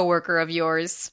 coworker of yours.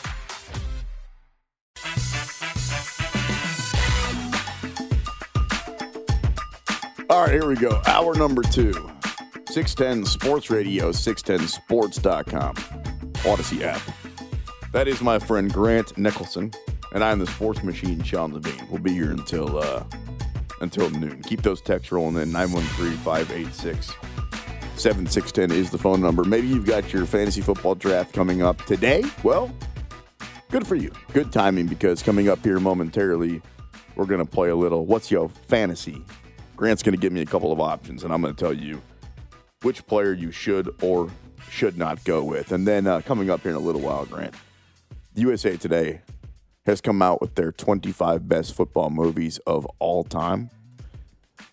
All right, here we go. Hour number two 610 Sports Radio, 610sports.com, Audacy app. That is my friend Grant Nicholson, and I'm the sports machine, Sean Levine. We'll be here until uh, until noon. Keep those texts rolling in 913 586 7610 is the phone number. Maybe you've got your fantasy football draft coming up today. Well, good for you. Good timing because coming up here momentarily, we're going to play a little What's Your Fantasy? Grant's going to give me a couple of options, and I'm going to tell you which player you should or should not go with. And then uh, coming up here in a little while, Grant, USA Today has come out with their 25 best football movies of all time.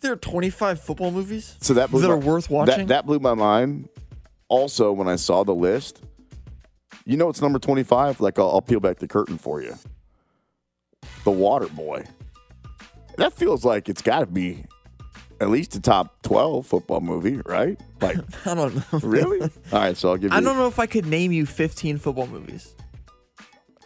There are 25 football movies So that blew that my, are worth that- watching. That, blew my mind. Also, when I saw the list, you know it's number 25? Like, I'll, I'll peel back the curtain for you. The Water Boy. That feels like it's got to be at least a top 12 football movie, right? Like, I don't know. really? All right, so I'll give you. I don't know if I could name you 15 football movies.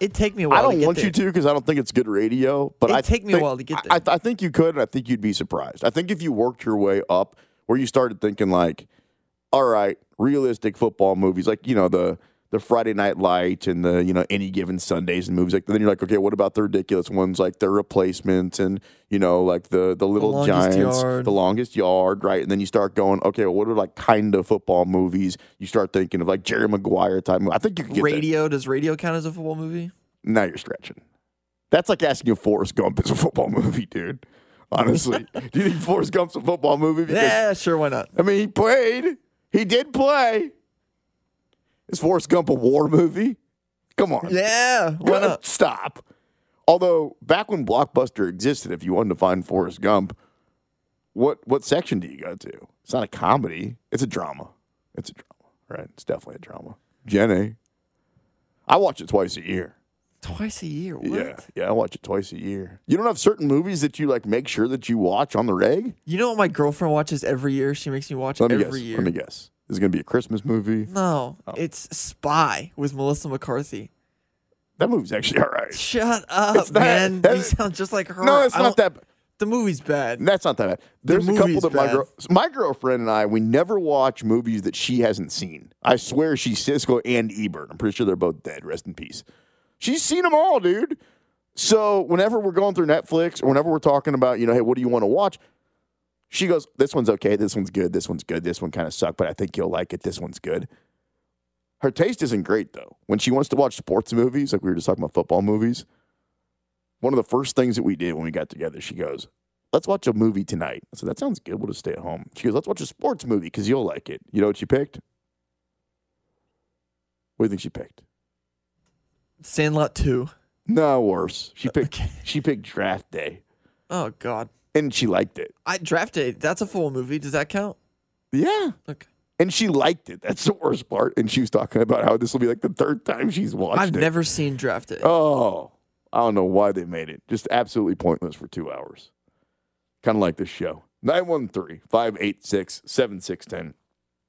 It'd take me a while. I don't want there. you to because I don't think it's good radio. But It'd I take me a while to get I, there. I think you could, and I think you'd be surprised. I think if you worked your way up, where you started thinking like, all right, realistic football movies, like you know the the Friday Night Light and the you know any given Sundays and movies like. Then you're like, okay, what about the ridiculous ones like the replacement and you know like the the little Longest giants, Yard. the longest yard, right? And then you start going, okay, well, what are like kind of football movies? You start thinking of like Jerry Maguire type. I think you could get there. Radio does radio count as a football movie? Now you're stretching. That's like asking if Forrest Gump is a football movie, dude. Honestly, do you think Forrest Gump's a football movie? Because Yeah, sure. Why not? I mean, he played. He did play. Is Forrest Gump a war movie? Come on. Yeah, why not? Stop. Although back when Blockbuster existed, if you wanted to find Forrest Gump, what what section do you go to? It's not a comedy. It's a drama. It's a drama, right? It's definitely a drama. Jenny, I watch it twice a year. Twice a year. What? Yeah, yeah, I watch it twice a year. You don't have certain movies that you like make sure that you watch on the reg. You know what my girlfriend watches every year? She makes me watch Let me every guess. year. Let me guess. Is gonna be a Christmas movie. No, Oh. it's Spy with Melissa McCarthy. That movie's actually all right. Shut up, It's man. that- you sound just like her. No, it's I not that. The movie's bad. That's not that bad. There's a couple that my girl, my girlfriend and I, we never watch movies that she hasn't seen. I swear she's Siskel and Ebert. I'm pretty sure they're both dead. Rest in peace. She's seen them all, dude. So whenever we're going through Netflix or whenever we're talking about, you know, hey, what do you want to watch? She goes, this one's okay. This one's good. This one's good. This one kind of sucked, but I think you'll like it. This one's good. Her taste isn't great though. When she wants to watch sports movies, like we were just talking about football movies, one of the first things that we did when we got together, she goes, let's watch a movie tonight. I said, that sounds good. We'll just stay at home. She goes, let's watch a sports movie because you'll like it. You know what she picked? What do you think she picked? Sandlot 2. No, worse. She uh, picked Okay. she picked Draft Day, Oh, God. And she liked it. I Draft Day. That's a full movie. Does that count? Yeah, Okay. And she liked it. That's the worst part. And she was talking about how this will be like the third time she's watched it. I've it. never seen Draft Day. Oh, I don't know why they made it. Just absolutely pointless for two hours. Kind of like this show. 913 586 7610.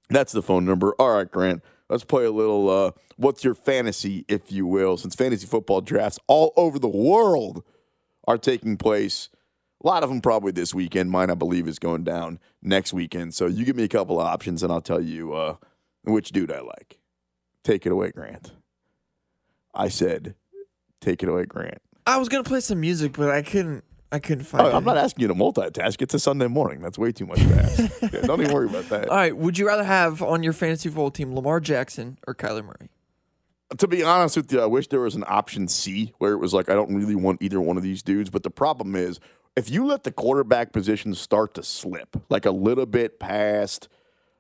That's the phone number. All right, Grant. Let's play a little uh, what's your fantasy, if you will, since fantasy football drafts all over the world are taking place. A lot of them probably this weekend. Mine, I believe, is going down next weekend. So you give me a couple of options and I'll tell you uh, which dude I like. Take it away, Grant. I said, take it away, Grant. I was gonna play some music, but I couldn't. I couldn't find. Oh, I'm not asking you to multitask. It's a Sunday morning. That's way too much to ask. Yeah, don't even worry about that. All right. Would you rather have on your fantasy football team Lamar Jackson or Kyler Murray? to be honest with you, I wish there was an option C where it was like I don't really want either one of these dudes. But the problem is, if you let the quarterback position start to slip like a little bit past,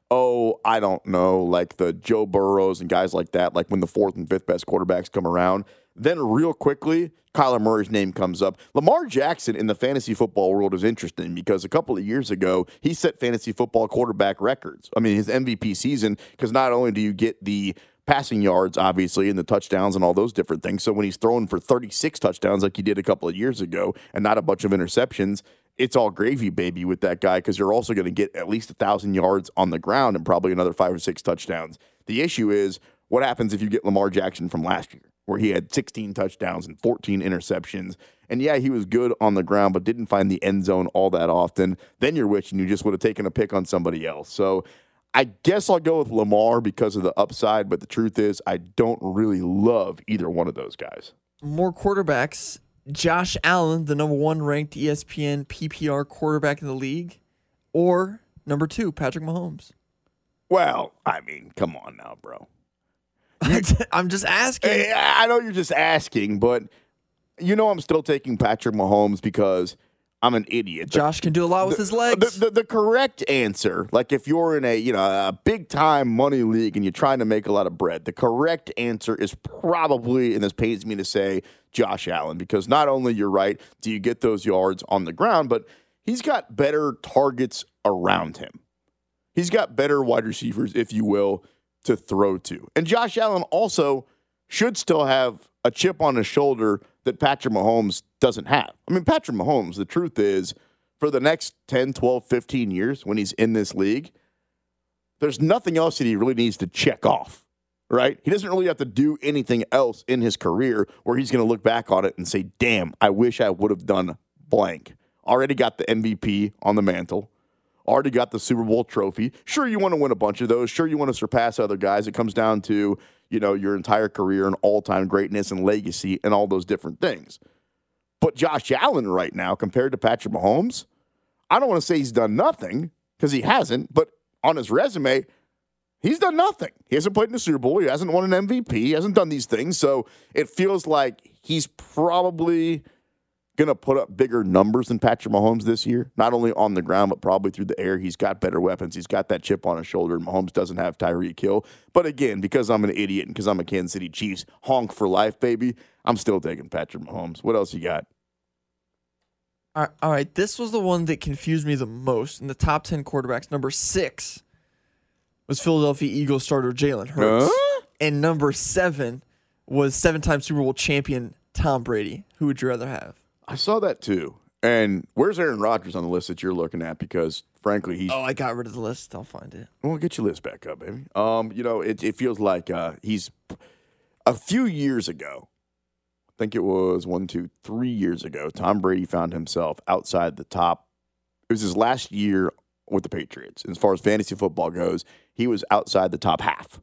oh, I don't know, like the Joe Burrows and guys like that, like when the fourth and fifth best quarterbacks come around, then real quickly, Kyler Murray's name comes up. Lamar Jackson in the fantasy football world is interesting because a couple of years ago, he set fantasy football quarterback records. I mean, his MVP season, because not only do you get the passing yards, obviously, and the touchdowns and all those different things. So when he's throwing for 36 touchdowns like he did a couple of years ago and not a bunch of interceptions, it's all gravy, baby, with that guy because you're also going to get at least a 1,000 yards on the ground and probably another five or six touchdowns. The issue is what happens if you get Lamar Jackson from last year, where he had 16 touchdowns and 14 interceptions. And yeah, he was good on the ground, but didn't find the end zone all that often. Then you're wishing you just would have taken a pick on somebody else. So I guess I'll go with Lamar because of the upside, but the truth is, I don't really love either one of those guys. More quarterbacks. Josh Allen, the number one ranked ESPN PPR quarterback in the league, or number two, Patrick Mahomes. Well, I mean, come on now, bro. I'm just asking. I know you're just asking, but you know I'm still taking Patrick Mahomes because I'm an idiot. The- Josh can do a lot with his legs. The, the, the correct answer, like if you're in a you know a big time money league and you're trying to make a lot of bread, the correct answer is probably, and this pains me to say, Josh Allen, because not only you're right, do you get those yards on the ground, but he's got better targets around him. He's got better wide receivers, if you will, to throw to. And Josh Allen also should still have a chip on his shoulder that Patrick Mahomes doesn't have. I mean, Patrick Mahomes, the truth is, for the next 10, 12, 15 years when he's in this league, there's nothing else that he really needs to check off, right? He doesn't really have to do anything else in his career where he's going to look back on it and say, damn, I wish I would have done blank. Already got the MVP on the mantle already got the Super Bowl trophy. Sure, you want to win a bunch of those. Sure, you want to surpass other guys. It comes down to, you know, your entire career and all time greatness and legacy and all those different things. But Josh Allen right now, compared to Patrick Mahomes, I don't want to say he's done nothing because he hasn't, but on his resume, he's done nothing. He hasn't played in the Super Bowl. He hasn't won an MVP. He hasn't done these things. So it feels like he's probably going to put up bigger numbers than Patrick Mahomes this year, not only on the ground, but probably through the air. He's got better weapons. He's got that chip on his shoulder. Mahomes doesn't have Tyreek Hill. But again, because I'm an idiot and because I'm a Kansas City Chiefs honk for life, baby, I'm still taking Patrick Mahomes. What else you got? All right, all right, this was the one that confused me the most. In the top 10 quarterbacks, number six was Philadelphia Eagles starter Jalen Hurts. Huh? And number seven was seven time Super Bowl champion Tom Brady. Who would you rather have? I saw that too. And where's Aaron Rodgers on the list that you're looking at? Because frankly, he's Oh, I got rid of the list. I'll find it. Well, get your list back up, baby. Um, you know, it, it feels like uh, he's a few years ago. I think it was one, two, three years ago. Tom Brady found himself outside the top. It was his last year with the Patriots. As far as fantasy football goes, he was outside the top half.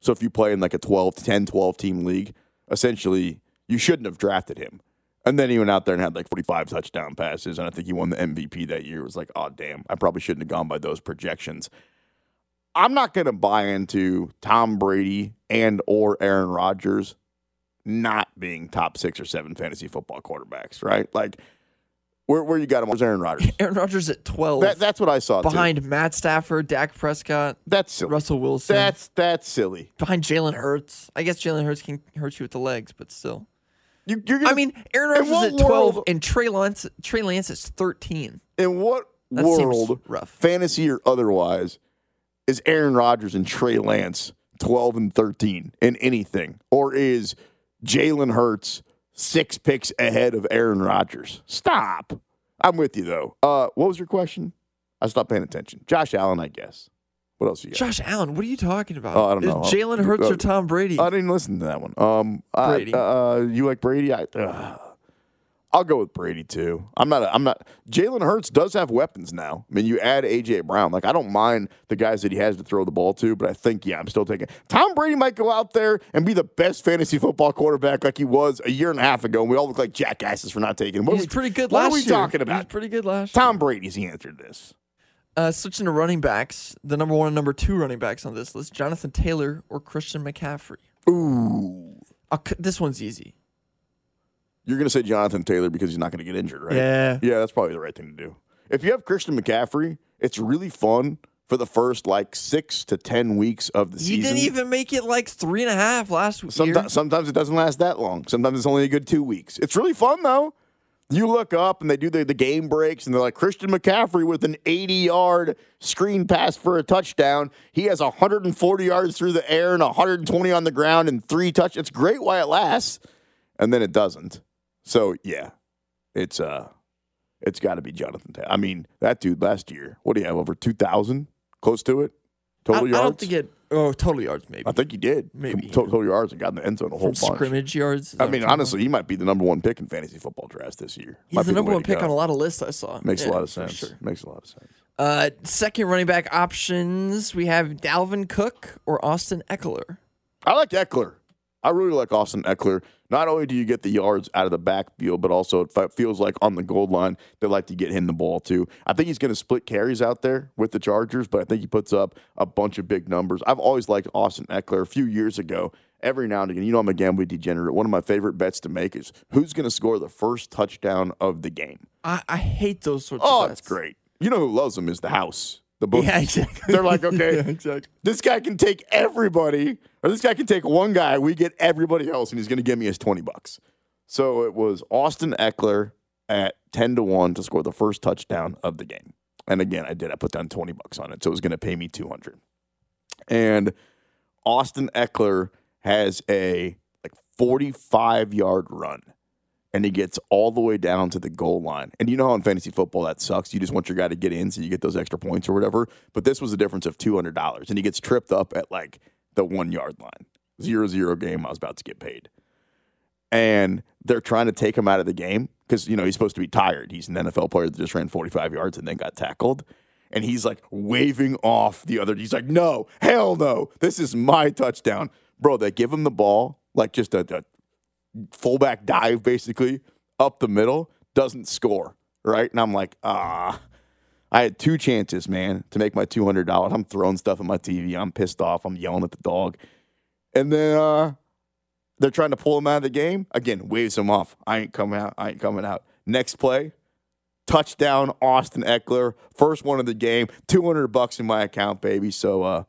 So if you play in like a 12, 10, 12 team league, essentially you shouldn't have drafted him. And then he went out there and had like 45 touchdown passes. And I think he won the MVP that year. It was like, oh, damn, I probably shouldn't have gone by those projections. I'm not going to buy into Tom Brady and or Aaron Rodgers not being top six or seven fantasy football quarterbacks, right? Like, where, where you got him? Where's Aaron Rodgers? Aaron Rodgers at 12. That, that's what I saw. too. behind Matt Stafford, Dak Prescott, that's silly. Russell Wilson. That's that's silly. behind Jalen Hurts. I guess Jalen Hurts can hurt you with the legs, but still. You, you're gonna, I mean, Aaron Rodgers at 12 world- and Trey Lance, Trey Lance is 13. in what That world, rough. fantasy or otherwise, is Aaron Rodgers and Trey Lance 12 and 13 in anything? Or is Jalen Hurts six picks ahead of Aaron Rodgers? Stop. I'm with you, though. Uh, what was your question? I stopped paying attention. Josh Allen, I guess. What else you got? Josh Allen, what are you talking about? Oh, I don't know. Jalen Hurts Uh, or Tom Brady? I didn't listen to that one. Um, I- Brady. uh, you like Brady? I, uh, I'll go with Brady too. I'm not. I'm not. Jalen Hurts does have weapons now. I mean, you add AJ Brown. Like, I don't mind the guys that he has to throw the ball to, but I think yeah, I'm still taking. Tom Brady might go out there and be the best fantasy football quarterback like he was a year and a half ago, and we all look like jackasses for not taking him. What He's we- pretty good What last are we year. talking about? pretty good last year. Tom Brady's the answer to this. Uh, switching to running backs, the number one and number two running backs on this list: Jonathan Taylor or Christian McCaffrey. Ooh, I'll this one's easy. You're gonna say Jonathan Taylor because he's not gonna get injured, right? Yeah. Yeah, that's probably the right thing to do. If you have Christian McCaffrey, it's really fun for the first like six to ten weeks of the He season. You didn't even make it like three and a half last year. Sometimes, sometimes it doesn't last that long. Sometimes it's only a good two weeks. It's really fun though. You look up and they do the, the game breaks and they're like Christian McCaffrey with an 80 yard screen pass for a touchdown. He has 140 yards through the air and 120 on the ground and three touch. It's great while it lasts, and then it doesn't. So yeah, it's uh, it's got to be Jonathan. Taylor. I mean, that dude last year. What do you have over 2,000? Close to it. Total I yards. I don't think it. Oh, total yards maybe. I think he did. Maybe. Total yards and got in the end zone a whole From bunch. scrimmage yards. I mean, honestly, he might be the number one pick in fantasy football drafts this year. He's the be number one pick on a lot of lists I saw. Makes Yeah, a lot of sense. sure. Makes a lot of sense. Uh, second running back options, we have Dalvin Cook or Austin Ekeler. I like Ekeler. I really like Austin Ekeler. Not only do you get the yards out of the backfield, but also it feels like on the goal line they like to get him the ball too. I think he's going to split carries out there with the Chargers, but I think he puts up a bunch of big numbers. I've always liked Austin Ekeler. A few years ago, every now and again, you know I'm a gambling degenerate. One of my favorite bets to make is who's going to score the first touchdown of the game. I, I hate those sorts Oh, of it's bets. great. You know who loves them is the house. The book. Yeah, exactly. They're like, okay, Yeah, exactly. this guy can take everybody, or this guy can take one guy. We get everybody else, and he's going to give me his twenty bucks. So it was Austin Ekeler at ten to one to score the first touchdown of the game. And again, I did. I put down twenty bucks on it, so it was going to pay me two hundred. And Austin Ekeler has a like forty-five yard run and he gets all the way down to the goal line. And you know how in fantasy football that sucks. You just want your guy to get in so you get those extra points or whatever. But this was a difference of two hundred dollars, and he gets tripped up at like the one yard line. Zero zero game. I was about to get paid, and they're trying to take him out of the game because you know he's supposed to be tired. He's an NFL player that just ran forty five yards and then got tackled. And he's like waving off the other. He's like, "No, hell no! This is my touchdown, bro." They give him the ball like just a, a fullback dive basically up the middle, doesn't score, right? And I'm like, ah, I had two chances, man, to make my $200. I'm throwing stuff at my TV. I'm pissed off. I'm yelling at the dog. And then uh, they're trying to pull him out of the game. Again, waves him off. I ain't coming out. I ain't coming out. Next play, touchdown, Austin Ekeler. First one of the game. 200 bucks in my account, baby. So uh,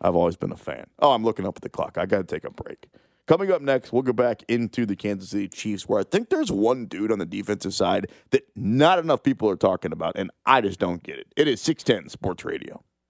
I've always been a fan. Oh, I'm looking up at the clock. I got to take a break. Coming up next, we'll go back into the Kansas City Chiefs, where I think there's one dude on the defensive side that not enough people are talking about, and I just don't get it. It is 610 Sports Radio.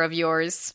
of yours.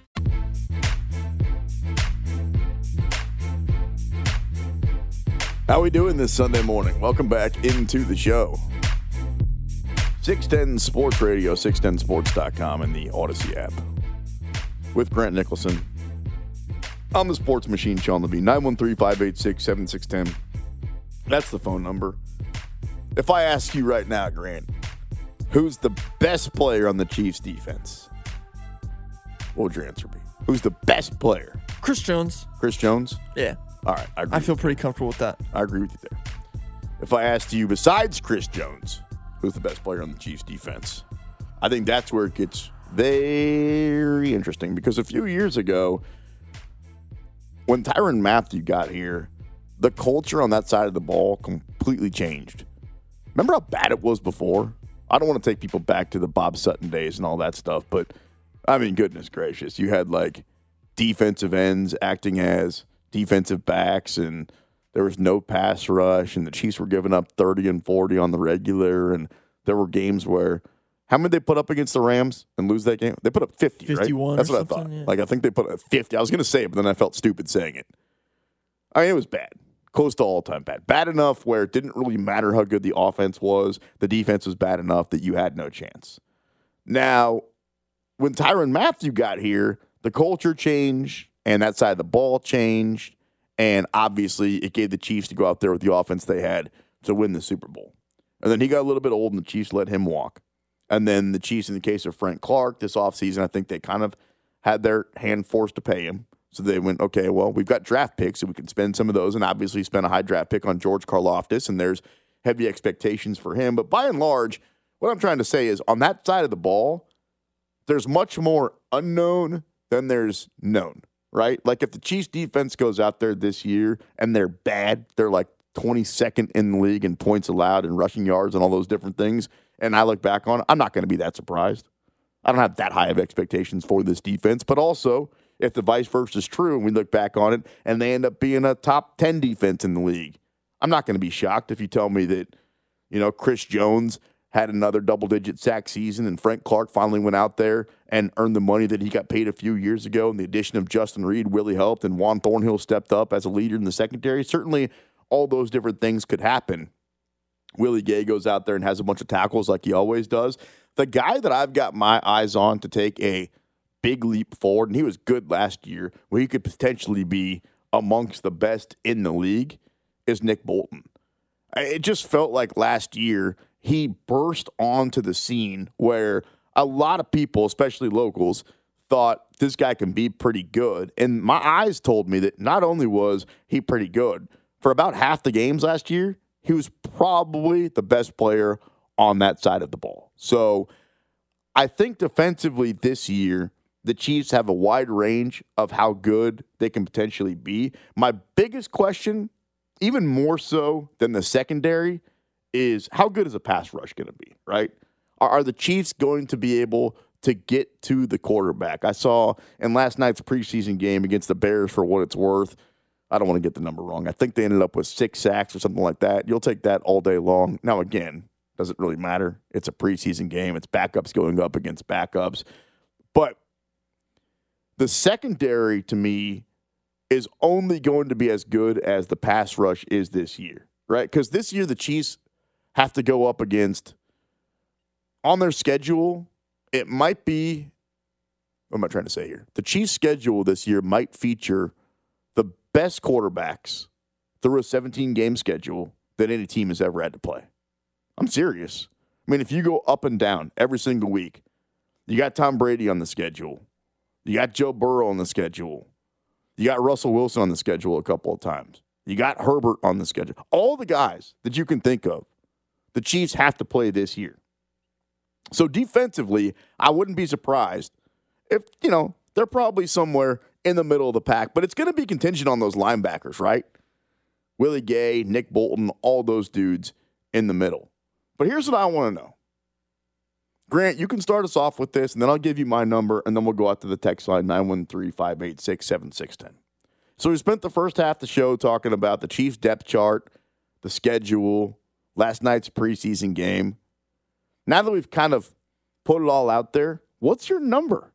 How we doing this Sunday morning? Welcome back into the show. 610 Sports Radio, 610sports.com, and the Audacy app. With Grant Nicholson. I'm the sports machine, Sean Levine. 913 586 7610. That's the phone number. If I ask you right now, Grant, who's the best player on the Chiefs defense? What would your answer be? Who's the best player? Chris Jones. Chris Jones? Yeah, All right, I agree. I feel pretty comfortable with that. I agree with you there. If I asked you, besides Chris Jones, who's the best player on the Chiefs defense? I think that's where it gets very interesting because a few years ago, when Tyrann Mathieu got here, the culture on that side of the ball completely changed. Remember how bad it was before? I don't want to take people back to the Bob Sutton days and all that stuff, but I mean, goodness gracious, you had like defensive ends acting as defensive backs, and there was no pass rush, and the Chiefs were giving up 30 and 40 on the regular, and there were games where how many they put up against the Rams and lose that game? They put up 50, 51 right? That's what I thought. yeah. Like I think they put up 50. I was going to say it, but then I felt stupid saying it. I mean, it was bad. Close to all time bad. Bad enough where it didn't really matter how good the offense was. The defense was bad enough that you had no chance. Now, when Tyrann Mathieu got here, the culture changed and that side of the ball changed. And obviously, it gave the Chiefs to go out there with the offense they had to win the Super Bowl. And then he got a little bit old, and the Chiefs let him walk. And then the Chiefs, in the case of Frank Clark, this offseason, I think they kind of had their hand forced to pay him. So they went, okay, well, we've got draft picks, so we can spend some of those, and obviously spend a high draft pick on George Karlaftis, and there's heavy expectations for him. But by and large, what I'm trying to say is on that side of the ball, there's much more unknown than there's known, right? Like if the Chiefs defense goes out there this year and they're bad, they're like 22nd in the league in points allowed and rushing yards and all those different things, and I look back on it, I'm not going to be that surprised. I don't have that high of expectations for this defense, but also if the vice versa is true and we look back on it and they end up being a top 10 defense in the league, I'm not going to be shocked if you tell me that, you know, Chris Jones had another double digit sack season and Frank Clark finally went out there and earned the money that he got paid a few years ago. And the addition of Justin Reid really helped and Juan Thornhill stepped up as a leader in the secondary. Certainly all those different things could happen. Willie Gay goes out there and has a bunch of tackles like he always does. The guy that I've got my eyes on to take a big leap forward, and he was good last year, where he could potentially be amongst the best in the league, is Nick Bolton. It just felt like last year he burst onto the scene where a lot of people, especially locals, thought this guy can be pretty good. And my eyes told me that not only was he pretty good, for about half the games last year, he was probably the best player on that side of the ball. So I think defensively this year, the Chiefs have a wide range of how good they can potentially be. My biggest question, even more so than the secondary, is how good is a pass rush going to be, right? Are, are the Chiefs going to be able to get to the quarterback? I saw in last night's preseason game against the Bears, for what it's worth, I don't want to get the number wrong. I think they ended up with six sacks or something like that. You'll take that all day long. Now, again, doesn't really matter. It's a preseason game, it's backups going up against backups. But the secondary to me is only going to be as good as the pass rush is this year, right? Because this year the Chiefs have to go up against on their schedule. It might be what am I trying to say here? The Chiefs' schedule this year might feature the best quarterbacks through a 17 game schedule that any team has ever had to play. I'm serious. I mean, if you go up and down every single week, you got Tom Brady on the schedule, you got Joe Burrow on the schedule, you got Russell Wilson on the schedule a couple of times, you got Herbert on the schedule. All the guys that you can think of, the Chiefs have to play this year. So defensively, I wouldn't be surprised if, you know, they're probably somewhere in the middle of the pack, but it's going to be contingent on those linebackers, right? Willie Gay, Nick Bolton, all those dudes in the middle. But here's what I want to know. Grant, you can start us off with this, and then I'll give you my number, and then we'll go out to the text line 913 586 7610. So we spent the first half of the show talking about the Chiefs depth chart, the schedule, last night's preseason game. Now that we've kind of put it all out there, what's your number?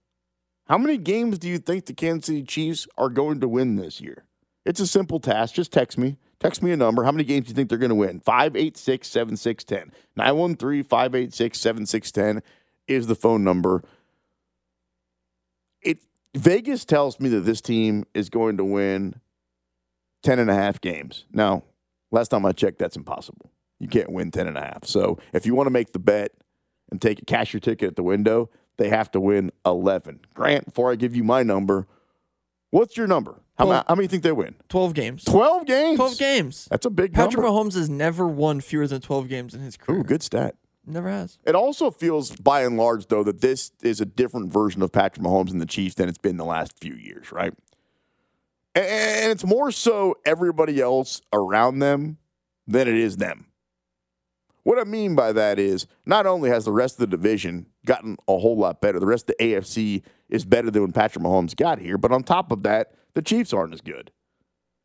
How many games do you think the Kansas City Chiefs are going to win this year? It's a simple task. Just text me. Text me a number. How many games do you think they're going to win? 586 7610. 913 586 7610 is the phone number. It Vegas tells me that this team is going to win 10 and a half games. Now, last time I checked, that's impossible. You can't win 10 and a half. So if you want to make the bet and take cash your ticket at the window, they have to win 11. Grant, before I give you my number, what's your number? How, ma- how many think they win? 12 games. 12 games. 12 games. That's a big Patrick number. Mahomes has never won fewer than 12 games in his career. Ooh, good stat. Never has. It also feels, by and large, though, that this is a different version of Patrick Mahomes and the Chiefs than it's been the last few years, right? And it's more so everybody else around them than it is them. What I mean by that is not only has the rest of the division gotten a whole lot better, the rest of the AFC is better than when Patrick Mahomes got here, but on top of that, the Chiefs aren't as good.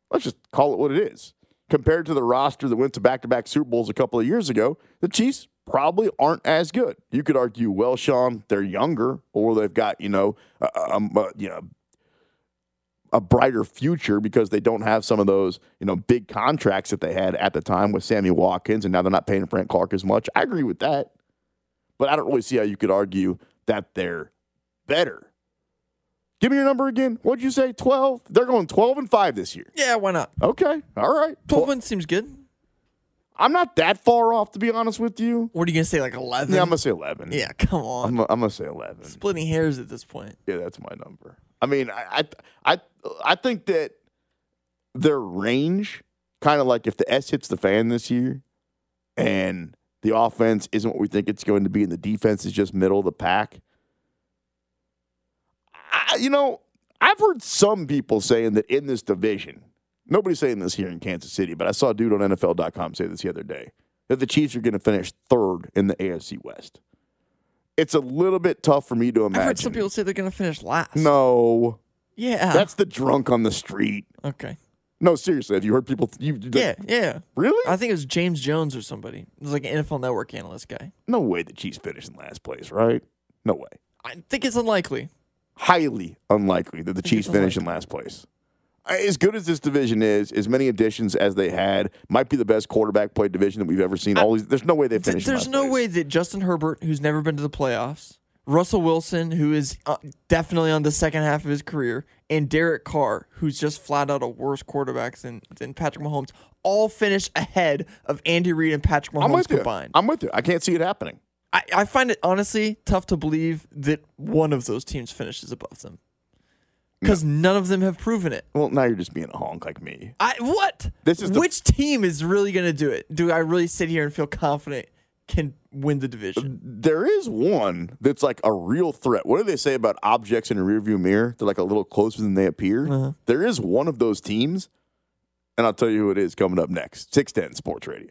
Let's just call it what it is. Compared to the roster that went to back to back Super Bowls a couple of years ago, the Chiefs probably aren't as good. You could argue, well, Sean, they're younger, or they've got, you know, um, uh, you know, a brighter future because they don't have some of those, you know, big contracts that they had at the time with Sammy Watkins, and now they're not paying Frank Clark as much. I agree with that, but I don't really see how you could argue that they're better. Give me your number again. What'd you say? Twelve? They're going twelve and five this year. Yeah, why not? Okay, all right. 12 wins seems good. I'm not that far off, to be honest with you. What are you going to say, like 11? Yeah, I'm gonna say eleven. Yeah, come I'm, on. I'm gonna say eleven. Splitting hairs at this point. Yeah, that's my number. I mean, I I I, I think that their range, kind of like if the S hits the fan this year, and the offense isn't what we think it's going to be, and the defense is just middle of the pack. I, you know, I've heard some people saying that in this division, nobody's saying this here in Kansas City, but I saw a dude on NFL.com say this the other day that the Chiefs are going to finish third in the AFC West. It's a little bit tough for me to imagine. I've heard some people say they're going to finish last. No, Yeah. that's the drunk on the street. okay. No, seriously. Have you heard people? You, Yeah, yeah. Really? I think it was James Jones or somebody. It was like an NFL Network analyst guy. no way the Chiefs finish in last place, right? No way. I think it's unlikely. Highly unlikely that the Chiefs finish in last place. As good as this division is, as many additions as they had, might be the best quarterback play division that we've ever seen. All these, there's no way they Th- finish. in there's no place. way that Justin Herbert, who's never been to the playoffs, Russell Wilson, who is uh, definitely on the second half of his career, and Derek Carr, who's just flat out a worse quarterback than, than Patrick Mahomes, all finish ahead of Andy Reid and Patrick I'm Mahomes with you. combined. I'm with you. I can't see it happening. I, I find it honestly tough to believe that one of those teams finishes above them. Because none of them have proven it. Well, now you're just being a honk like me. I what? This is which team is really going to do it? Do I really sit here and feel confident can win the division? There is one that's like a real threat. What do they say about objects in a rearview mirror? They're like a little closer than they appear. Uh-huh. There is one of those teams, and I'll tell you who it is coming up next. 610 Sports Radio.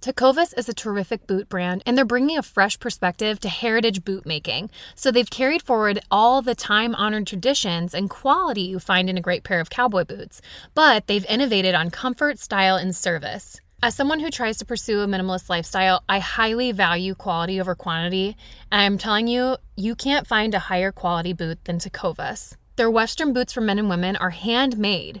Tecovas is a terrific boot brand, and they're bringing a fresh perspective to heritage boot making. So they've carried forward all the time honored traditions and quality you find in a great pair of cowboy boots, but they've innovated on comfort, style, and service. As someone who tries to pursue a minimalist lifestyle, I highly value quality over quantity, and I'm telling you, you can't find a higher quality boot than Tecovas. Their Western boots for men and women are handmade.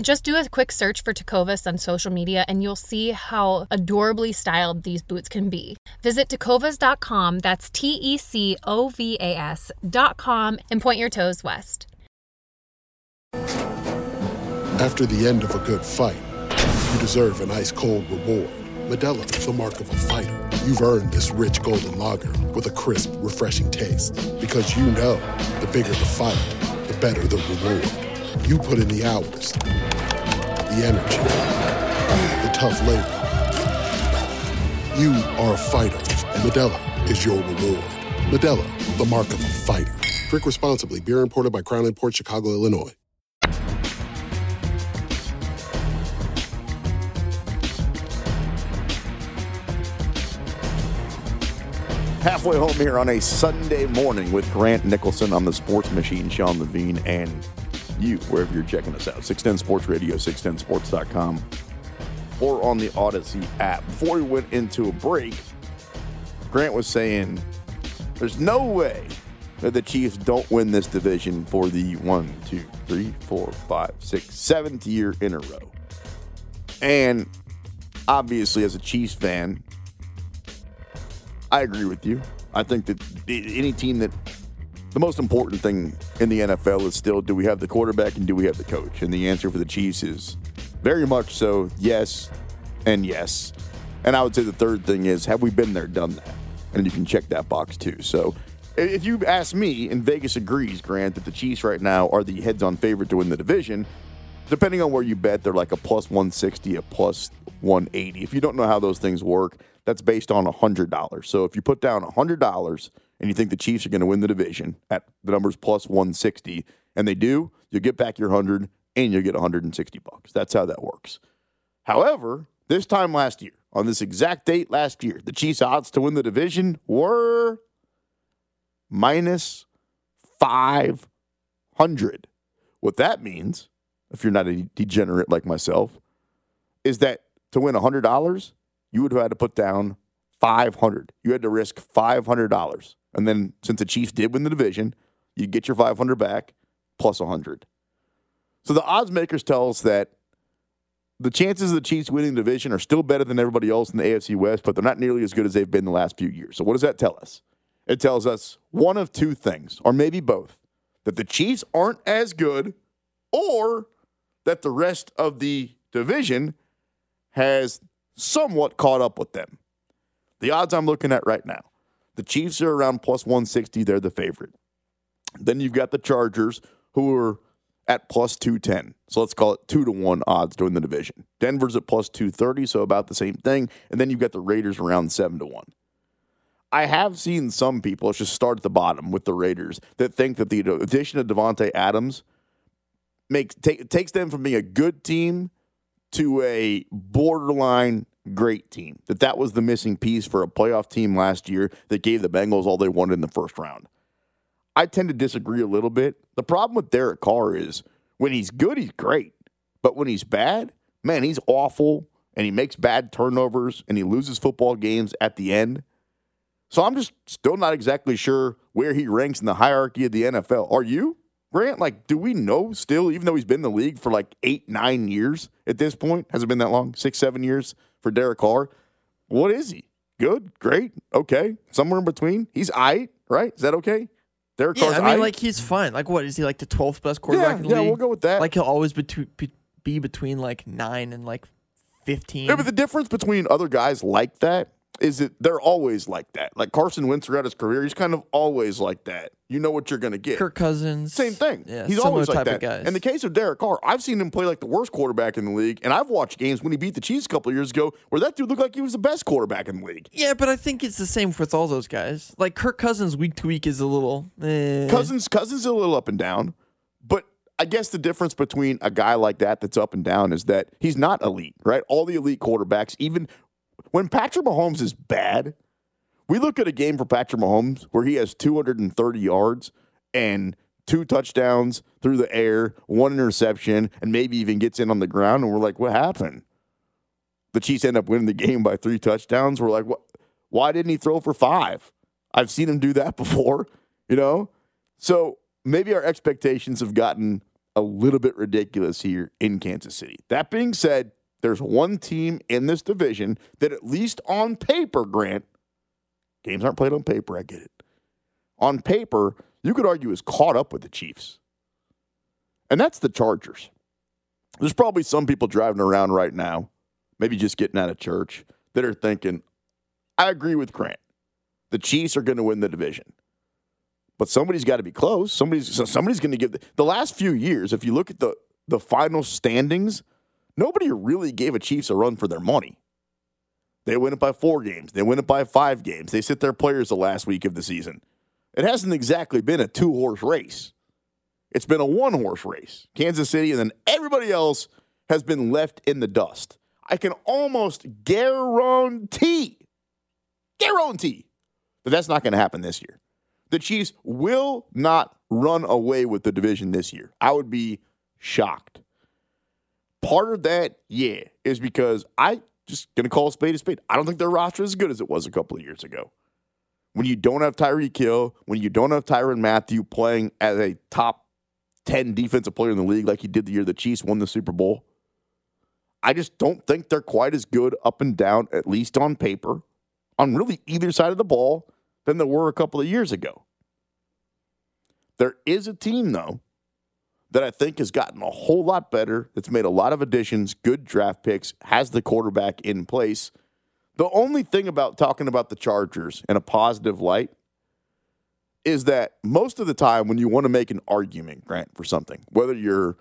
Just do a quick search for Tecovas on social media and you'll see how adorably styled these boots can be. Visit tecovas.com, that's T E C O V A S.com, and point your toes west. After the end of a good fight, you deserve an ice cold reward. Modelo is the mark of a fighter. You've earned this rich golden lager with a crisp, refreshing taste. Because you know the bigger the fight, the better the reward. You put in the hours, the energy, the tough labor. You are a fighter, and Modelo is your reward. Modelo, the mark of a fighter. Drink responsibly. Beer imported by Crown Port Chicago, Illinois. Halfway home here on a Sunday morning with Grant Nicholson on the Sports Machine, Sean Levine, and you, wherever you're checking us out. 610 Sports Radio, 610sports.com, or on the Audacy app. Before we went into a break, Grant was saying there's no way that the Chiefs don't win this division for the one, two, three, four, five, six, seventh year in a row. And obviously, as a Chiefs fan, I agree with you. I think that any team that the most important thing in the NFL is still do we have the quarterback and do we have the coach? And the answer for the Chiefs is very much so yes and yes. And I would say the third thing is have we been there, done that? And you can check that box too. So if you ask me, and Vegas agrees, Grant, that the Chiefs right now are the heads on favorite to win the division, depending on where you bet, they're like a plus 160, a plus 180. If you don't know how those things work, that's based on $100. So if you put down $100 and you think the Chiefs are going to win the division at the numbers plus 160, and they do, you'll get back your 100 and you'll get 160 bucks. That's how that works. However, this time last year, on this exact date last year, the Chiefs' odds to win the division were minus 500. What that means, if you're not a degenerate like myself, is that to win $100, you would have had to put down 500. You had to risk $500. And then since the Chiefs did win the division, you get your 500 back plus 100. So the odds makers tell us that the chances of the Chiefs winning the division are still better than everybody else in the AFC West, but they're not nearly as good as they've been the last few years. So what does that tell us? It tells us one of two things, or maybe both, that the Chiefs aren't as good or that the rest of the division has somewhat caught up with them. The odds I'm looking at right now the Chiefs are around plus 160. They're the favorite. Then you've got the Chargers, who are at plus 210. So let's call it two to one odds win the division. Denver's at plus 230, so about the same thing. And then you've got the Raiders around seven to one. I have seen some people, let's just start at the bottom with the Raiders, that think that the addition of Davante Adams makes take, takes them from being a good team to a borderline great team. That that was the missing piece for a playoff team last year that gave the Bengals all they wanted in the first round. I tend to disagree a little bit. The problem with Derek Carr is when he's good, he's great. But when he's bad, man, he's awful and he makes bad turnovers and he loses football games at the end. So I'm just still not exactly sure where he ranks in the hierarchy of the NFL. Are you? Grant, like, do we know still, even though he's been in the league for like eight, nine years at this point? Has it been that long? Six, seven years for Derek Carr? What is he? Good, great, okay, somewhere in between. He's I right? Is that okay? Derek Yeah, Carr's I mean, aight? like he's fine. Like, what is he like the twelfth best quarterback Yeah, in the yeah, league? we'll go with that. Like he'll always be, be between like nine and like fifteen. Yeah, but the difference between other guys like that is that they're always like that. Like Carson Wentz throughout his career, he's kind of always like that. You know what you're going to get. Kirk Cousins, Same thing. Yeah, He's always like type that. of guys. In the case of Derek Carr, I've seen him play like the worst quarterback in the league, and I've watched games when he beat the Chiefs a couple of years ago where that dude looked like he was the best quarterback in the league. yeah, but I think it's the same with all those guys. Like Kirk Cousins, week to week is a little. Eh. Cousins, Cousins is a little up and down, but I guess the difference between a guy like that that's up and down is that he's not elite, right? All the elite quarterbacks, even when Patrick Mahomes is bad, we look at a game for Patrick Mahomes where he has 230 yards and two touchdowns through the air, one interception, and maybe even gets in on the ground, and we're like, what happened? The Chiefs end up winning the game by three touchdowns. We're like, what? Why didn't he throw for five? I've seen him do that before, you know? So maybe our expectations have gotten a little bit ridiculous here in Kansas City. That being said, there's one team in this division that, at least on paper, Grant, games aren't played on paper, I get it. On paper, you could argue is caught up with the Chiefs. And that's the Chargers. There's probably some people driving around right now, maybe just getting out of church, that are thinking, I agree with Grant. The Chiefs are going to win the division. But somebody's got to be close. Somebody's somebody's going to give the, the last few years. If you look at the the final standings, nobody really gave a Chiefs a run for their money. They win it by four games. They win it by five games. They sit their players the last week of the season. It hasn't exactly been a two horse race. It's been a one horse race. Kansas City, and then everybody else has been left in the dust. I can almost guarantee, guarantee that that's not going to happen this year. The Chiefs will not run away with the division this year. I would be shocked. Part of that, yeah, is because I just to call a spade a spade. I don't think their roster is as good as it was a couple of years ago. When you don't have Tyreek Hill, when you don't have Tyrann Mathieu playing as a top 10 defensive player in the league like he did the year the Chiefs won the Super Bowl, I just don't think they're quite as good up and down, at least on paper, on really either side of the ball than they were a couple of years ago. There is a team, though, that I think has gotten a whole lot better, that's made a lot of additions, good draft picks, has the quarterback in place. The only thing about talking about the Chargers in a positive light is that most of the time when you want to make an argument, Grant, for something, whether you're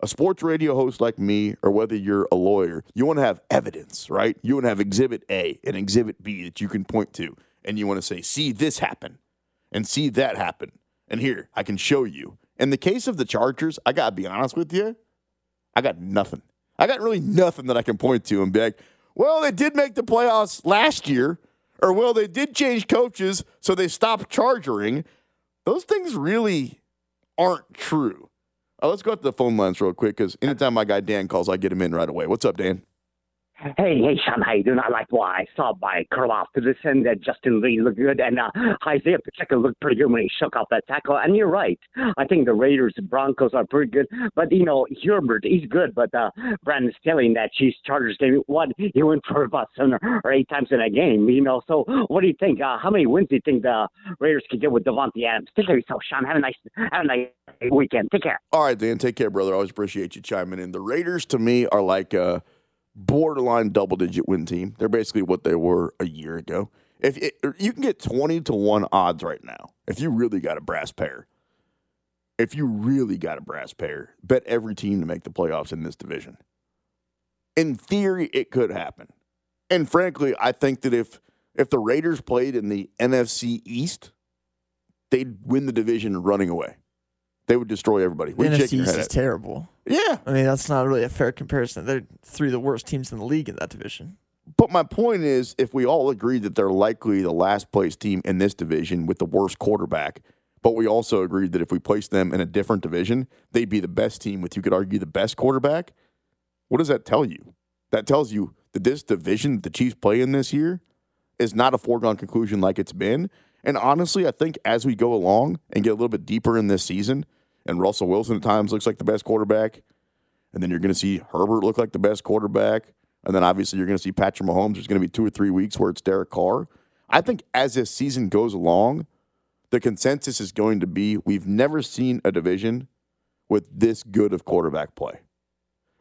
a sports radio host like me or whether you're a lawyer, you want to have evidence, right? You want to have exhibit A and exhibit B that you can point to and you want to say, see this happen and see that happen. And here, I can show you. In the case of the Chargers, I got to be honest with you, I got nothing. I got really nothing that I can point to and be like, well, they did make the playoffs last year, or well, they did change coaches, so they stopped charging. Those things really aren't true. Uh, let's go to the phone lines real quick because anytime my guy Dan calls, I get him in right away. What's up, Dan? Hey, hey, Sean, how you doing? I like what I saw by Karlaftis position that Justin Reid looked good, and uh, Isaiah Pacheco looked pretty good when he shook off that tackle. And you're right. I think the Raiders and Broncos are pretty good. But, you know, Herbert, he's good. But uh, Brandon Staley in that Chiefs Chargers game, what? He went for about seven or eight times in a game, you know. So what do you think? Uh, how many wins do you think the Raiders could get with Davante Adams? Take care of yourself, Sean. Have a nice, have a nice weekend. Take care. All right, Dan. Take care, brother. I always appreciate you chiming in. The Raiders, to me, are like. Uh, borderline double digit win team. They're basically what they were a year ago. If it, er, you can get 20 to 1 odds right now, if you really got a brass pair, if you really got a brass pair, bet every team to make the playoffs in this division. In theory, it could happen. And frankly, I think that if if the Raiders played in the NFC East, they'd win the division running away. They would destroy everybody. The NFC East is terrible. Yeah. I mean, that's not really a fair comparison. They're three of the worst teams in the league in that division. But my point is, if we all agree that they're likely the last place team in this division with the worst quarterback, but we also agreed that if we placed them in a different division, they'd be the best team with, you could argue, the best quarterback. What does that tell you? That tells you that this division that the Chiefs play in this year is not a foregone conclusion like it's been. And honestly, I think as we go along and get a little bit deeper in this season, and Russell Wilson at times looks like the best quarterback. And then you're going to see Herbert look like the best quarterback. And then obviously you're going to see Patrick Mahomes. There's going to be two or three weeks where it's Derek Carr. I think as this season goes along, the consensus is going to be we've never seen a division with this good of quarterback play.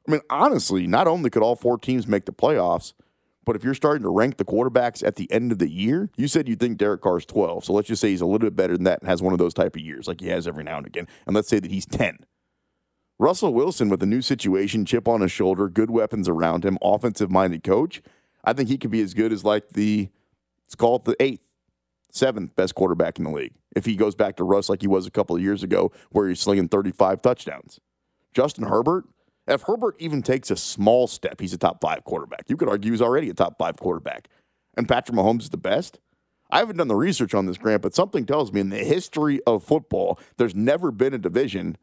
I mean, honestly, not only could all four teams make the playoffs, but if you're starting to rank the quarterbacks at the end of the year, you said you think Derek Carr's 12. So let's just say he's a little bit better than that and has one of those type of years like he has every now and again. And let's say that he's 10. Russell Wilson with a new situation, chip on his shoulder, good weapons around him, offensive minded coach. I think he could be as good as like the, let's call it the eighth, seventh best quarterback in the league. If he goes back to Russ like he was a couple of years ago, where he's slinging 35 touchdowns. Justin Herbert, if Herbert even takes a small step, he's a top five quarterback. You could argue he's already a top five quarterback. And Patrick Mahomes is the best. I haven't done the research on this, Grant, but something tells me in the history of football, there's never been a division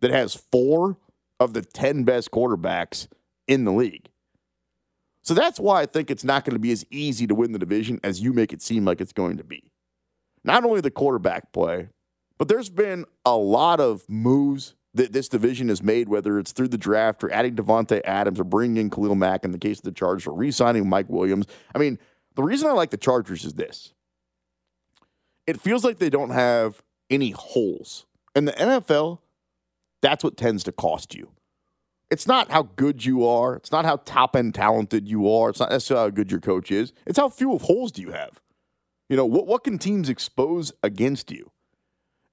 that has four of the 10 best quarterbacks in the league. So that's why I think it's not going to be as easy to win the division as you make it seem like it's going to be. Not only the quarterback play, but there's been a lot of moves that this division is made, whether it's through the draft or adding Davante Adams or bringing in Khalil Mack in the case of the Chargers or re signing Mike Williams. I mean, the reason I like the Chargers is this it feels like they don't have any holes. In the NFL, that's what tends to cost you. It's not how good you are. It's not how top end talented you are. It's not necessarily how good your coach is. It's how few of holes do you have. You know, what, what can teams expose against you?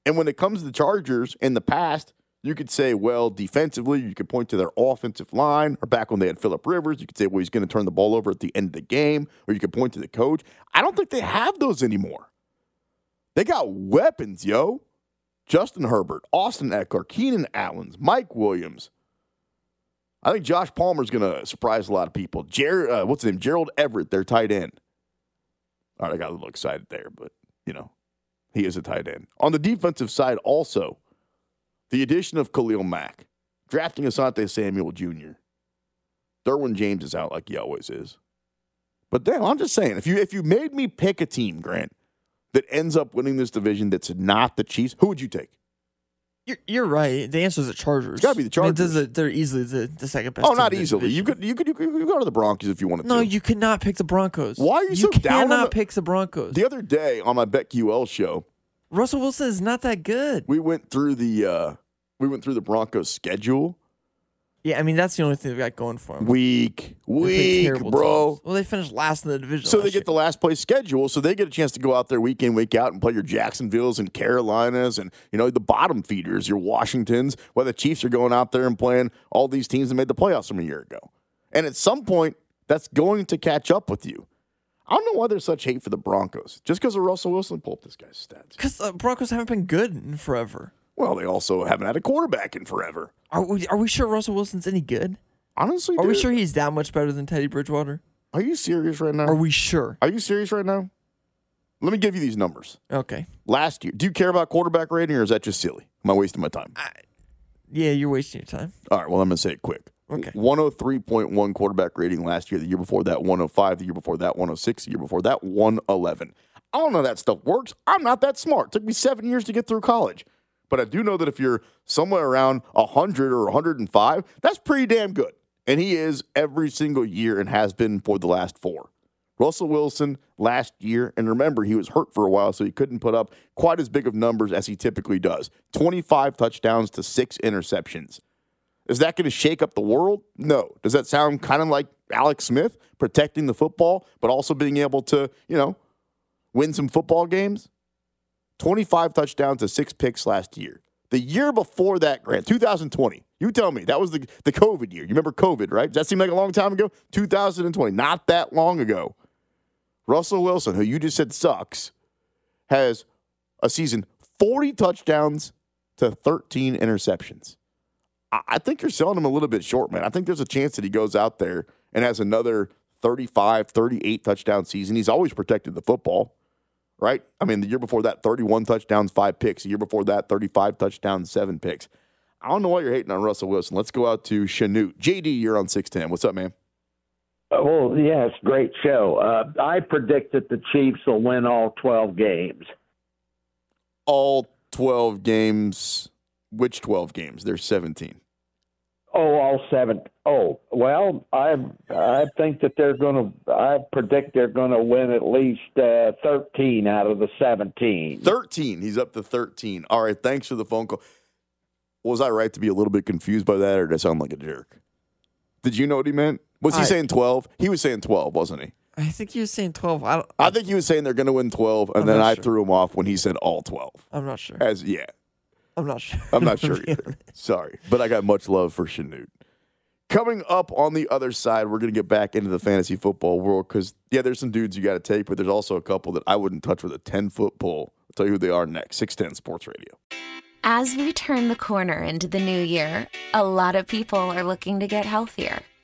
And when it comes to the Chargers in the past, you could say, well, defensively, you could point to their offensive line, or back when they had Philip Rivers, you could say, well, he's going to turn the ball over at the end of the game, or you could point to the coach. I don't think they have those anymore. They got weapons, yo. Justin Herbert, Austin Ekeler, Keenan Allen's, Mike Williams. I think Josh Palmer's going to surprise a lot of people. Jer- uh, what's his name? Gerald Everett, their tight end. All right, I got a little excited there, but, you know, he is a tight end. On the defensive side, also, the addition of Khalil Mack, drafting Asante Samuel Jr. Derwin James is out like he always is. But then I'm just saying, if you if you made me pick a team, Grant, that ends up winning this division that's not the Chiefs, who would you take? You're, you're right. The answer is the Chargers. It's got to be the Chargers. I mean, they're easily the, the second best. oh, not easily. You could, you could you could you could go to the Broncos if you wanted No, to. No, you could not pick the Broncos. Why are you so you down on cannot the- pick the Broncos. The other day on my BetQL show, Russell Wilson is not that good. we went through the uh, we went through the Broncos schedule. Yeah, I mean that's the only thing they got going for them. Weak, weak, bro. teams. Well, they finished last in the division. So they get the last place schedule, so they get a chance to go out there week in, week out, and play your Jacksonville's and Carolinas, and you know the bottom feeders, your Washingtons. While the Chiefs are going out there and playing all these teams that made the playoffs from a year ago, and at some point that's going to catch up with you. I don't know why there's such hate for the Broncos. Just because of Russell Wilson, pull up this guy's stats. Because the Broncos haven't been good in forever. Well, they also haven't had a quarterback in forever. Are we, are we sure Russell Wilson's any good? Honestly, Are we sure he's that much better than Teddy Bridgewater? Are you serious right now? Are we sure? Are you serious right now? Let me give you these numbers. Okay. Last year, do you care about quarterback rating, or is that just silly? Am I wasting my time? Yeah, you're wasting your time. All right, well, I'm going to say it quick. Okay. 103.1 quarterback rating last year. The year before that, 105. The year before that, 106. The year before that, 111. I don't know that stuff works. I'm not that smart. It took me seven years to get through college. But I do know that if you're somewhere around 100 or 105, that's pretty damn good. And he is every single year and has been for the last four. Russell Wilson last year, and remember, he was hurt for a while, so he couldn't put up quite as big of numbers as he typically does 25 touchdowns to six interceptions. Is that going to shake up the world? No. Does that sound kind of like Alex Smith protecting the football, but also being able to, you know, win some football games? 25 touchdowns to six picks last year. The year before that, Grant, 2020. You tell me, that was the, the COVID year. You remember COVID, right? Does that seem like a long time ago? 2020, not that long ago. Russell Wilson, who you just said sucks, has a season 40 touchdowns to 13 interceptions. I, think you're selling him a little bit short, man. I think there's a chance that he goes out there and has another 35, 38 touchdown season. He's always protected the football, right? I mean, the year before that, 31 touchdowns, five picks. The year before that, 35 touchdowns, seven picks. I don't know why you're hating on Russell Wilson. Let's go out to Chanute. JD, you're on 610. What's up, man? Well, yes, great show. Uh, I predict that the Chiefs will win all 12 games. All 12 games. Which 12 games? There's 17. Oh, all seven. Oh, well, I I think that they're going to. I predict they're going to win at least uh, 13 out of the 17. 13. He's up to 13. All right. Thanks for the phone call. Was I right to be a little bit confused by that, or did I sound like a jerk? Did you know what he meant? Was he I- saying 12? He was saying 12, wasn't he? I think he was saying 12. I, don't, I think he was saying they're going to win 12, and I'm then I sure. threw him off when he said all 12. I'm not sure. As yeah, I'm not sure. I'm not sure either. Sorry, but I got much love for Chanute. Coming up on the other side, we're going to get back into the fantasy football world because, yeah, there's some dudes you got to take, but there's also a couple that I wouldn't touch with a 10 foot pole. I'll tell you who they are next. 610 Sports Radio. As we turn the corner into the new year, a lot of people are looking to get healthier.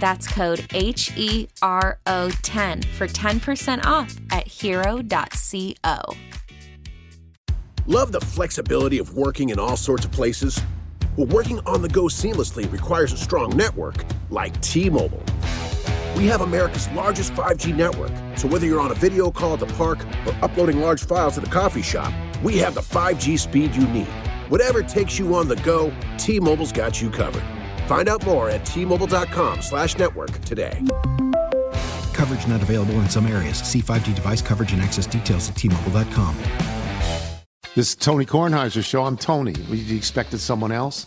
That's code H E R O 10 for 10% off at hero.co. Love the flexibility of working in all sorts of places? Well, working on the go seamlessly requires a strong network like T Mobile. We have America's largest 5G network, so whether you're on a video call at the park or uploading large files at the coffee shop, we have the 5G speed you need. Whatever takes you on the go, T Mobile's got you covered. Find out more at tmobile.com slash network today. Coverage not available in some areas. See 5G device coverage and access details at tmobile.com. This is Tony Kornheiser's show. I'm Tony. You expected someone else?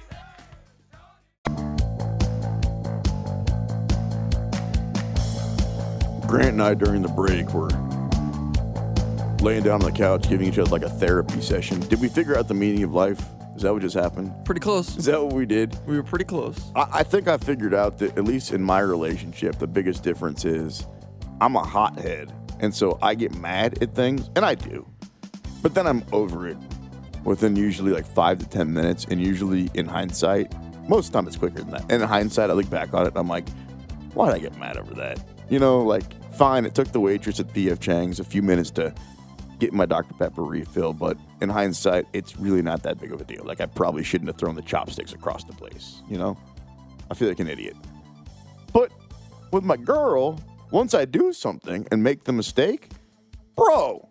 Grant and I during the break were laying down on the couch, giving each other like a therapy session. Did we figure out the meaning of life? Is that what just happened? Pretty close. Is that what we did? We were pretty close. I, I think I figured out that at least in my relationship, the biggest difference is I'm a hothead, and so I get mad at things, and I do, but then I'm over it within usually like five to ten minutes, and usually in hindsight, most of the time it's quicker than that. And in hindsight, I look back on it, and I'm like, why did I get mad over that? You know, like fine, it took the waitress at PF Chang's a few minutes to get my Dr. Pepper refill, but in hindsight, it's really not that big of a deal. Like, I probably shouldn't have thrown the chopsticks across the place, you know? I feel like an idiot. But with my girl, once I do something and make the mistake, bro,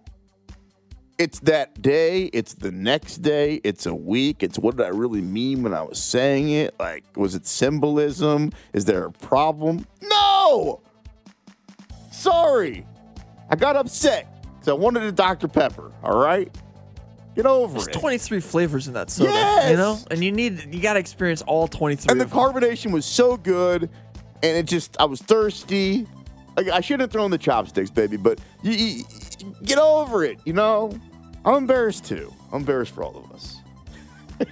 it's that day, it's the next day, it's a week, it's what did I really mean when I was saying it? Like, was it symbolism? Is there a problem? No! Sorry. I got upset because I wanted a Dr. Pepper, all right? Get over There's it. 23 flavors in that soda. Yes! You know? And you need you got to experience all 23 and the carbonation was so good, and it just, I was thirsty. I, I should have thrown the chopsticks, baby, but you, you- get over it, you know? I'm embarrassed too. I'm embarrassed for all of us.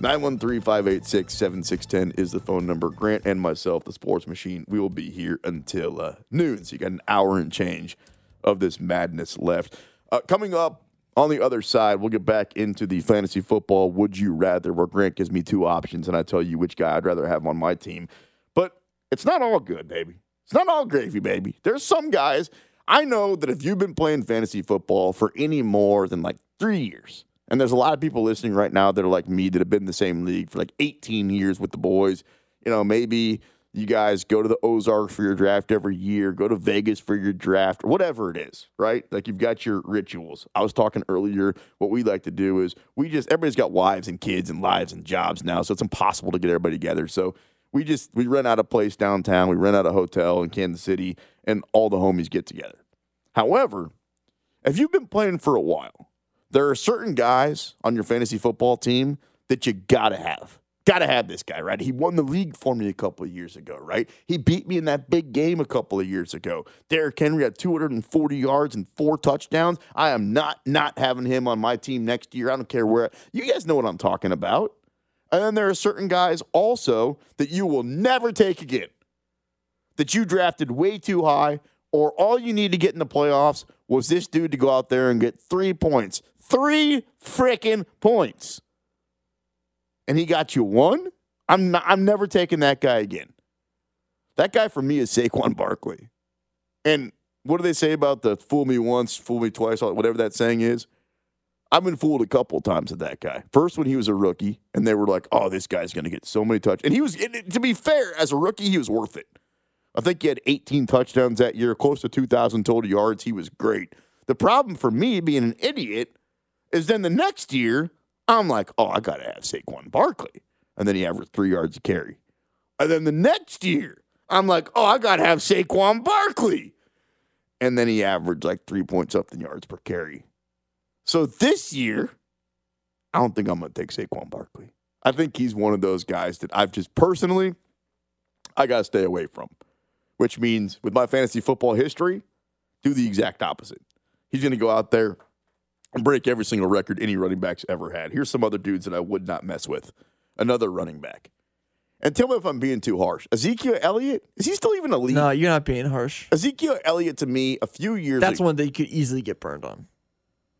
913 586 7610 is the phone number. Grant and myself, the sports machine, we will be here until uh, noon. So you got an hour and change of this madness left. Uh, coming up on the other side, we'll get back into the fantasy football Would You Rather, where Grant gives me two options and I tell you which guy I'd rather have on my team. But it's not all good, baby. It's not all gravy, baby. There's some guys. I know that if you've been playing fantasy football for any more than like three years, and there's a lot of people listening right now that are like me that have been in the same league for like 18 years with the boys. You know, maybe you guys go to the Ozark for your draft every year, go to Vegas for your draft, or whatever it is, right? Like you've got your rituals. I was talking earlier, what we like to do is we just, everybody's got wives and kids and lives and jobs now, so it's impossible to get everybody together. So we just, we rent out a place downtown, we rent out a hotel in Kansas City, and all the homies get together. However, if you've been playing for a while, there are certain guys on your fantasy football team that you gotta have. Gotta have this guy, right? He won the league for me a couple of years ago, right? He beat me in that big game a couple of years ago. Derrick Henry had 240 yards and four touchdowns. I am not not having him on my team next year. I don't care where. You guys know what I'm talking about. And then there are certain guys also that you will never take again that you drafted way too high, or all you need to get in the playoffs was this dude to go out there and get three points, Three freaking points. And he got you one? I'm not, I'm never taking that guy again. That guy for me is Saquon Barkley. And what do they say about the fool me once, fool me twice, whatever that saying is? I've been fooled a couple times with that guy. First, when he was a rookie, and they were like, "Oh, this guy's going to get so many touches," and he was. to be fair, as a rookie, he was worth it. I think he had 18 touchdowns that year, close to 2,000 total yards. He was great. The problem for me, being an idiot, is then the next year, I'm like, "Oh, I got to have Saquon Barkley," and then he averaged three yards a carry. And then the next year, I'm like, "Oh, I got to have Saquon Barkley," and then he averaged like three point something yards per carry. So this year, I don't think I'm going to take Saquon Barkley. I think he's one of those guys that I've just personally, I got to stay away from, which means with my fantasy football history, do the exact opposite. He's going to go out there break every single record any running back's ever had. Here's some other dudes that I would not mess with. Another running back. And tell me if I'm being too harsh. Ezekiel Elliott, is he still even a lead? No, you're not being harsh. Ezekiel Elliott to me, a few years That's ago, one that you could easily get burned on.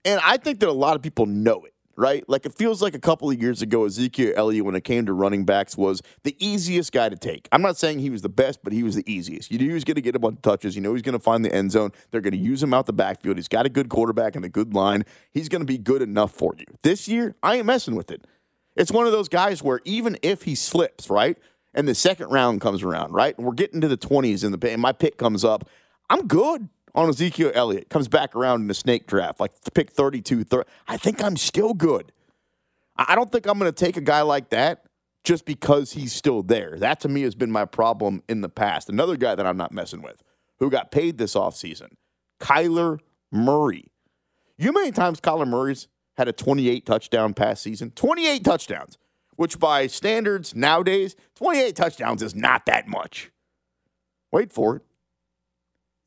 and I think that a lot of people know it, right? Like it feels like a couple of years ago, Ezekiel Elliott, when it came to running backs, was the easiest guy to take. I'm not saying he was the best, but he was the easiest. You knew he was going to get a bunch of touches. You know he's going to find the end zone. They're going to use him out the backfield. He's got a good quarterback and a good line. He's going to be good enough for you. This year, I ain't messing with it. It's one of those guys where even if he slips, right, and the second round comes around, right, and we're getting to the 20s and the and my pick comes up, I'm good on Ezekiel Elliott. Comes back around in the snake draft, like pick 32, 30. I think I'm still good. I don't think I'm going to take a guy like that just because he's still there. That to me has been my problem in the past. Another guy that I'm not messing with who got paid this offseason, Kyler Murray. You know many times Kyler Murray's had a 28 touchdown pass season? 28 touchdowns, which by standards nowadays, 28 touchdowns is not that much. Wait for it.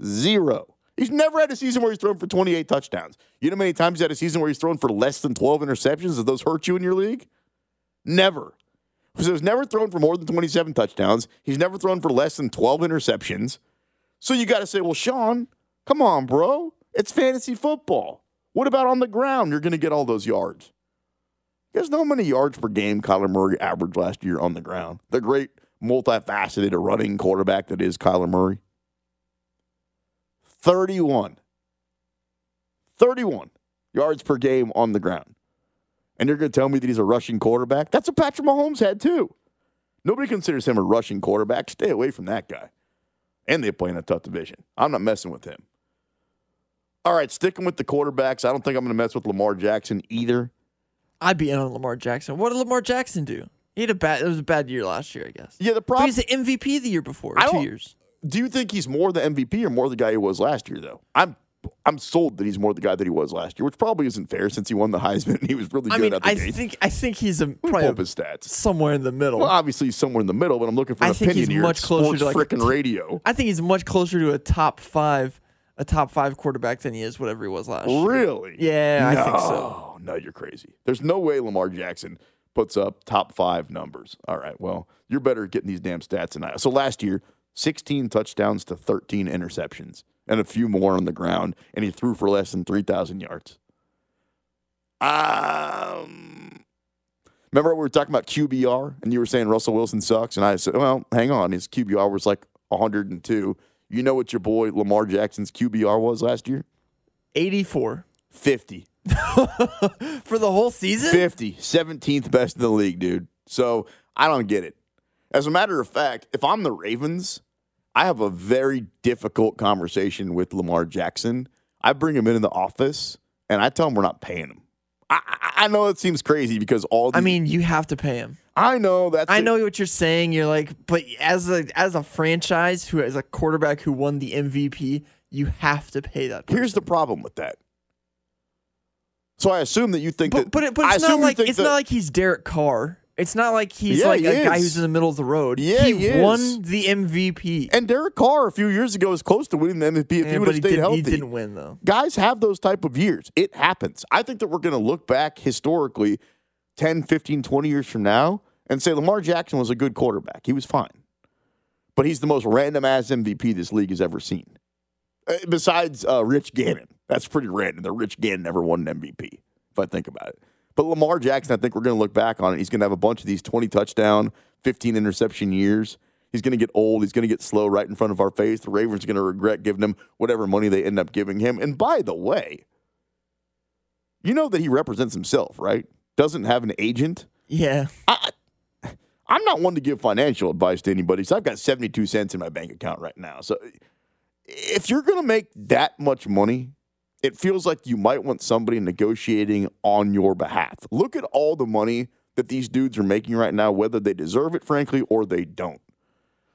Zero. He's never had a season where he's thrown for 28 touchdowns. You know how many times he's had a season where he's thrown for less than 12 interceptions? Does those hurt you in your league? Never. So he's never thrown for more than 27 touchdowns. He's never thrown for less than 12 interceptions. So you got to say, well, Sean, come on, bro. It's fantasy football. What about on the ground? You're going to get all those yards. Guys how many yards per game Kyler Murray averaged last year on the ground? The great multifaceted running quarterback that is Kyler Murray. 31. 31 yards per game on the ground. And you're going to tell me that he's a rushing quarterback? That's what Patrick Mahomes had too. Nobody considers him a rushing quarterback. Stay away from that guy. And they play in a tough division. I'm not messing with him. All right, sticking with the quarterbacks. I don't think I'm going to mess with Lamar Jackson either. I'd be in on Lamar Jackson. What did Lamar Jackson do? He had a bad. It was a bad year last year, I guess. Yeah, the But problem. he's the MVP the year before. Two years. Do you think he's more the MVP or more the guy he was last year, though? I'm I'm sold that he's more the guy that he was last year, which probably isn't fair since he won the Heisman and he was really good I mean, at the I game. think I think he's a probably up his stats. somewhere in the middle. Well, obviously he's somewhere in the middle, but I'm looking for an I think opinion he's here. much closer to like t- radio. I think he's much closer to a top five, a top five quarterback than he is whatever he was last year. Really? Yeah, I no, think so. No, you're crazy. There's no way Lamar Jackson puts up top five numbers. All right, well, you're better at getting these damn stats than I. So last year, 16 touchdowns to 13 interceptions and a few more on the ground, and he threw for less than 3,000 yards. Um, remember we were talking about QBR, and you were saying Russell Wilson sucks, and I said, well, hang on, his QBR was like 102. You know what your boy Lamar Jackson's QBR was last year? 84 50. for the whole season. 50, 17th best in the league, dude. So I don't get it. As a matter of fact, if I'm the Ravens, I have a very difficult conversation with Lamar Jackson. I bring him into the office and I tell him we're not paying him. I, I, know it seems crazy because all. I mean, you have to pay him. I know that. I it. know what you're saying. You're like, but as a as a franchise who as a quarterback who won the MVP, you have to pay that. Here's the problem with that. So I assume that you think that. But it, but I it's not like it's that- not like he's Derek Carr. It's not like he's Yeah, like he a guy who's in the middle of the road. Yeah, he, he is. won the MVP. And Derek Carr a few years ago was close to winning the MVP if Yeah, he would have stayed didn't- healthy. he didn't win, though. Guys have those type of years. It happens. I think that we're going to look back historically 10, 15, 20 years from now and say Lamar Jackson was a good quarterback. He was fine. But he's the most random ass MVP this league has ever seen. Uh, besides uh, Rich Gannon. That's pretty random The Rich Gannon never won an MVP. if I think about it. But Lamar Jackson, I think we're going to look back on it. He's going to have a bunch of these 20 touchdown, 15 interception years. He's going to get old. He's going to get slow right in front of our face. The Ravens are going to regret giving him whatever money they end up giving him. And by the way, you know that he represents himself, right? Doesn't have an agent. Yeah. I, I'm not one to give financial advice to anybody, so I've got 72 cents in my bank account right now. So if you're going to make that much money, it feels like you might want somebody negotiating on your behalf. Look at all the money that these dudes are making right now, whether they deserve it, frankly, or they don't.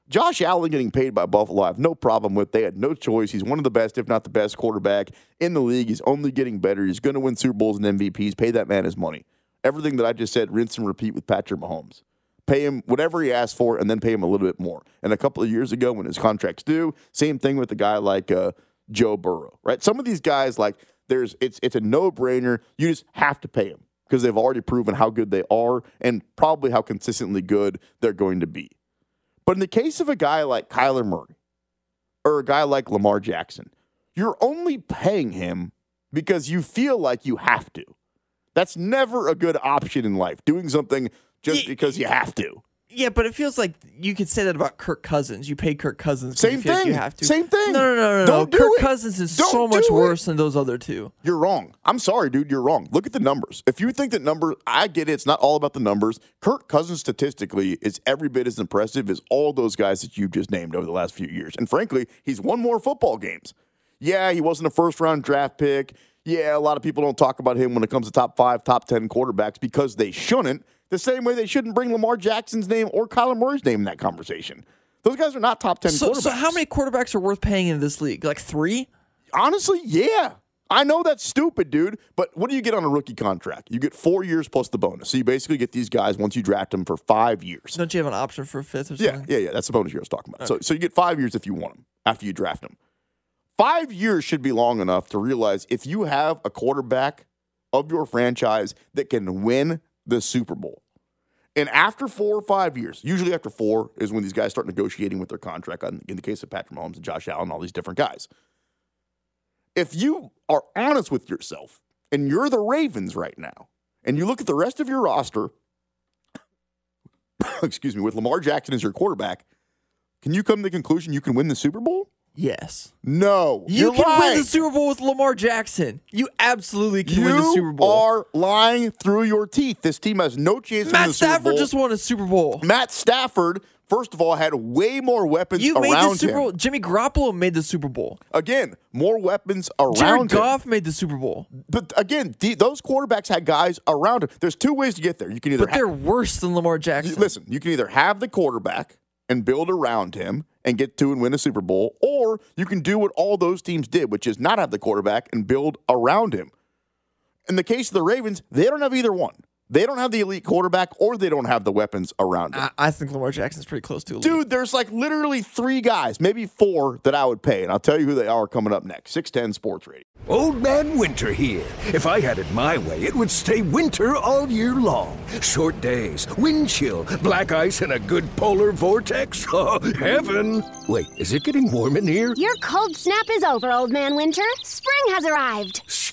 Josh Allen getting paid by Buffalo, I have no problem with. They had no choice. He's one of the best, if not the best, quarterback in the league. He's only getting better. He's going to win Super Bowls and MVPs. Pay that man his money. Everything that I just said, rinse and repeat with Patrick Mahomes. Pay him whatever he asked for, and then pay him a little bit more. And a couple of years ago, when his contract's due, same thing with a guy like uh, Joe Burrow. Right? Some of these guys, like there's, it's it's a no brainer. You just have to pay them because they've already proven how good they are and probably how consistently good they're going to be. But in the case of a guy like Kyler Murray or a guy like Lamar Jackson, you're only paying him because you feel like you have to. That's never a good option in life, doing something just because you have to. Yeah, but it feels like you could say that about Kirk Cousins. You pay Kirk Cousins. Same you feel like thing. you have to. Same thing. No, no, no, no. Don't no. Kirk it. Cousins is Don't so much it. worse than those other two. You're wrong. I'm sorry, dude. You're wrong. Look at the numbers. If you think that number, I get it. It's not all about the numbers. Kirk Cousins statistically is every bit as impressive as all those guys that you've just named over the last few years. And frankly, he's won more football games. Yeah, he wasn't a first round draft pick. Yeah, a lot of people don't talk about him when it comes to top five, top 10 quarterbacks because they shouldn't. The same way they shouldn't bring Lamar Jackson's name or Kyler Murray's name in that conversation. Those guys are not top 10 So, quarterbacks. so how many quarterbacks are worth paying in this league? Like three? Honestly, yeah. I know that's stupid, dude. But what do you get on a rookie contract? You get four years plus the bonus. So you basically get these guys once you draft them for five years. Don't you have an option for a fifth or Yeah, something? yeah, yeah. That's the bonus year I was talking about. So, so you get five years if you want them after you draft them. Five years should be long enough to realize if you have a quarterback of your franchise that can win the Super Bowl. And after four or five years, usually after four is when these guys start negotiating with their contract. on- In the case of Patrick Mahomes and Josh Allen, all these different guys. If you are honest with yourself and you're the Ravens right now, and you look at the rest of your roster, excuse me, with Lamar Jackson as your quarterback, can you come to the conclusion you can win the Super Bowl? Yes. No. You can lying. win the Super Bowl with Lamar Jackson. You absolutely can you win the Super Bowl. You are lying through your teeth. This team has no chance Matt the Super Stafford just won a Super Bowl. Matt Stafford, first of all, had way more weapons You made the Super him. Bowl. Jimmy Garoppolo made the Super Bowl. Again, more weapons around Jared him. Goff made the Super Bowl. But again, the, those quarterbacks had guys around him. There's two ways to get there. You can either But they're worse than Lamar Jackson. listen. You can either have the quarterback and build around him and get to and win a Super Bowl, or you can do what all those teams did, which is not have the quarterback and build around him. In the case of the Ravens, they don't have either one. They don't have the elite quarterback, or they don't have the weapons around him. I, I think Lamar Jackson's pretty close to elite. Dude, there's like literally three guys, maybe four, that I would pay. And I'll tell you who they are coming up next. 610 Sports Radio. Old Man Winter here. If I had it my way, it would stay winter all year long. Short days, wind chill, black ice, and a good polar vortex. Oh, heaven. Wait, is it getting warm in here? Your cold snap is over, Old Man Winter. Spring has arrived.